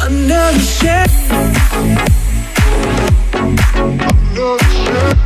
Another shit. Another shit.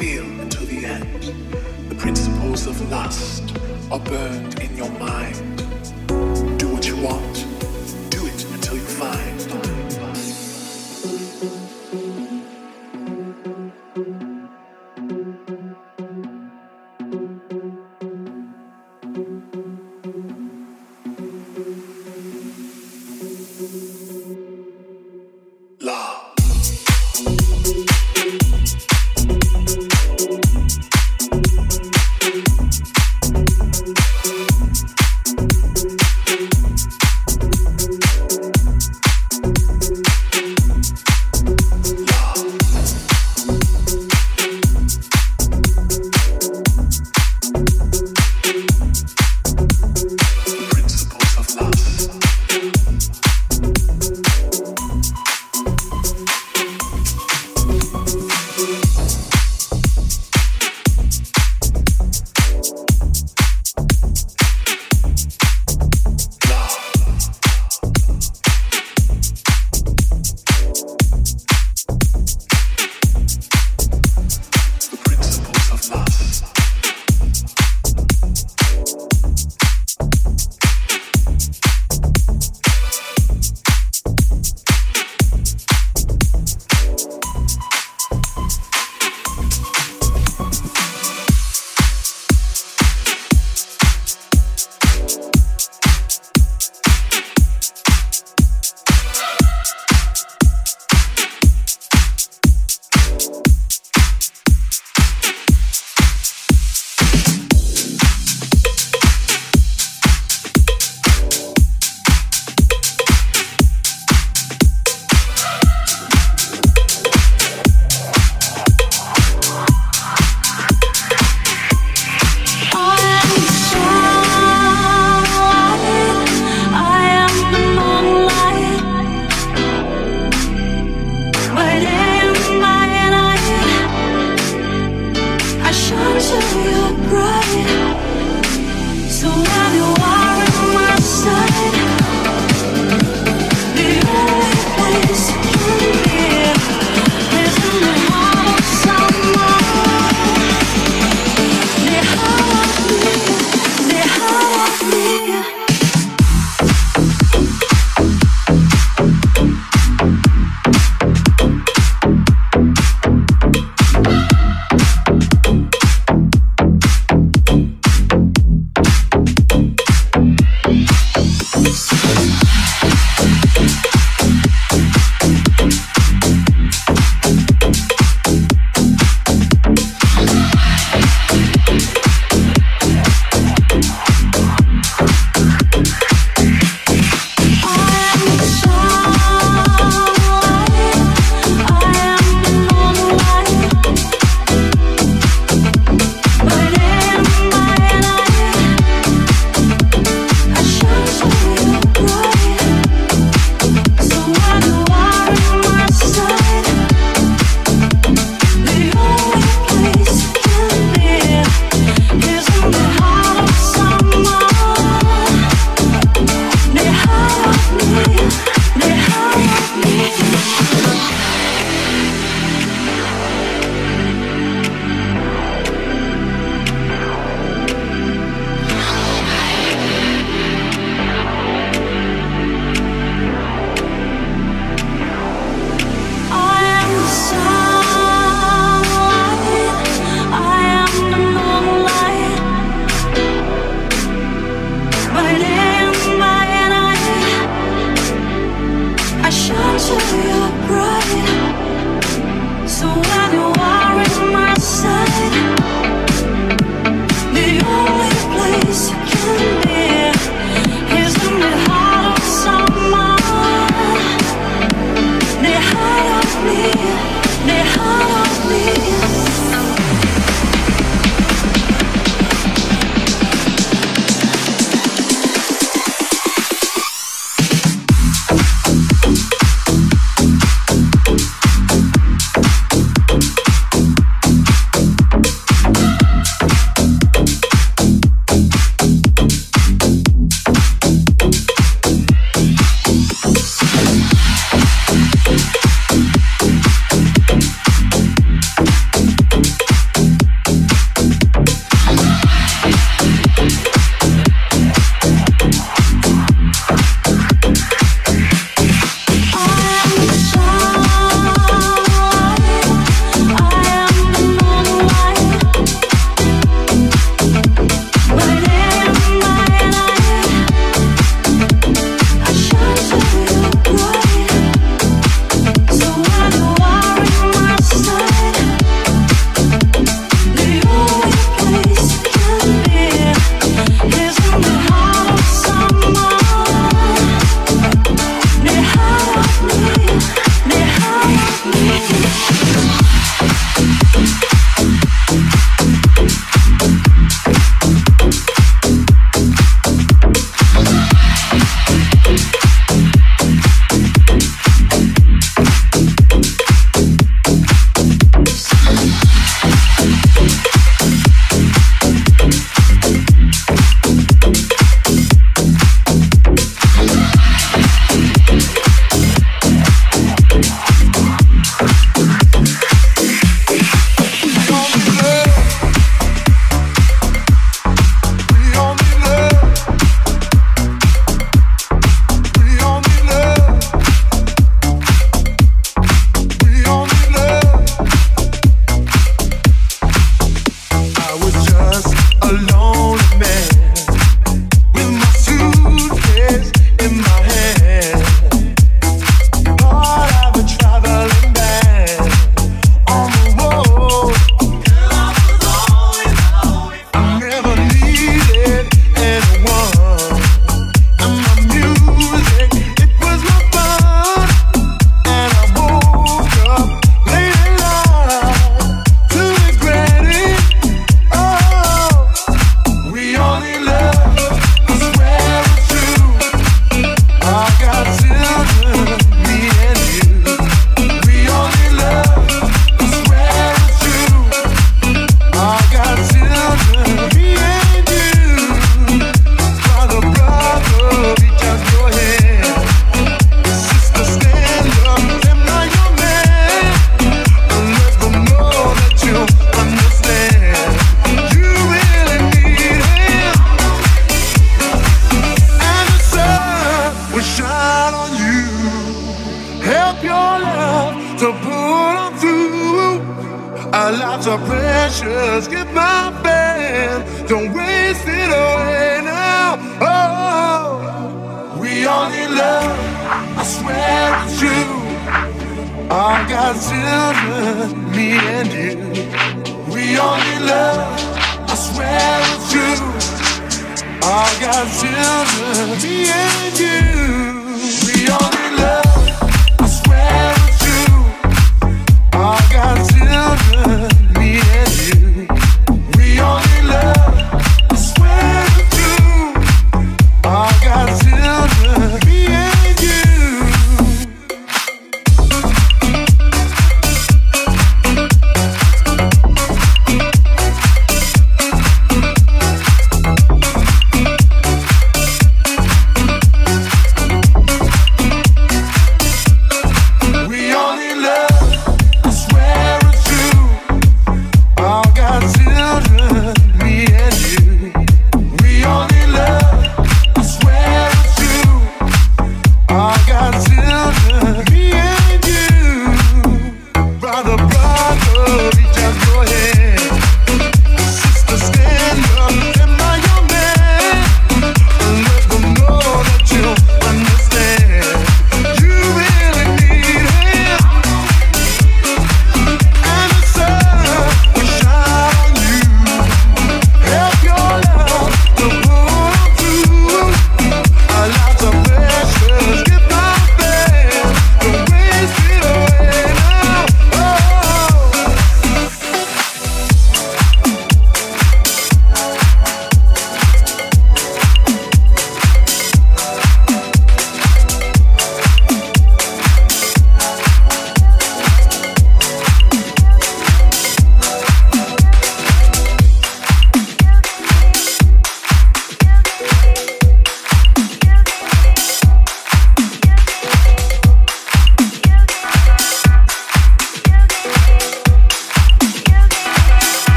feel until the end. The principles of lust are burned in your mind. Do what you want.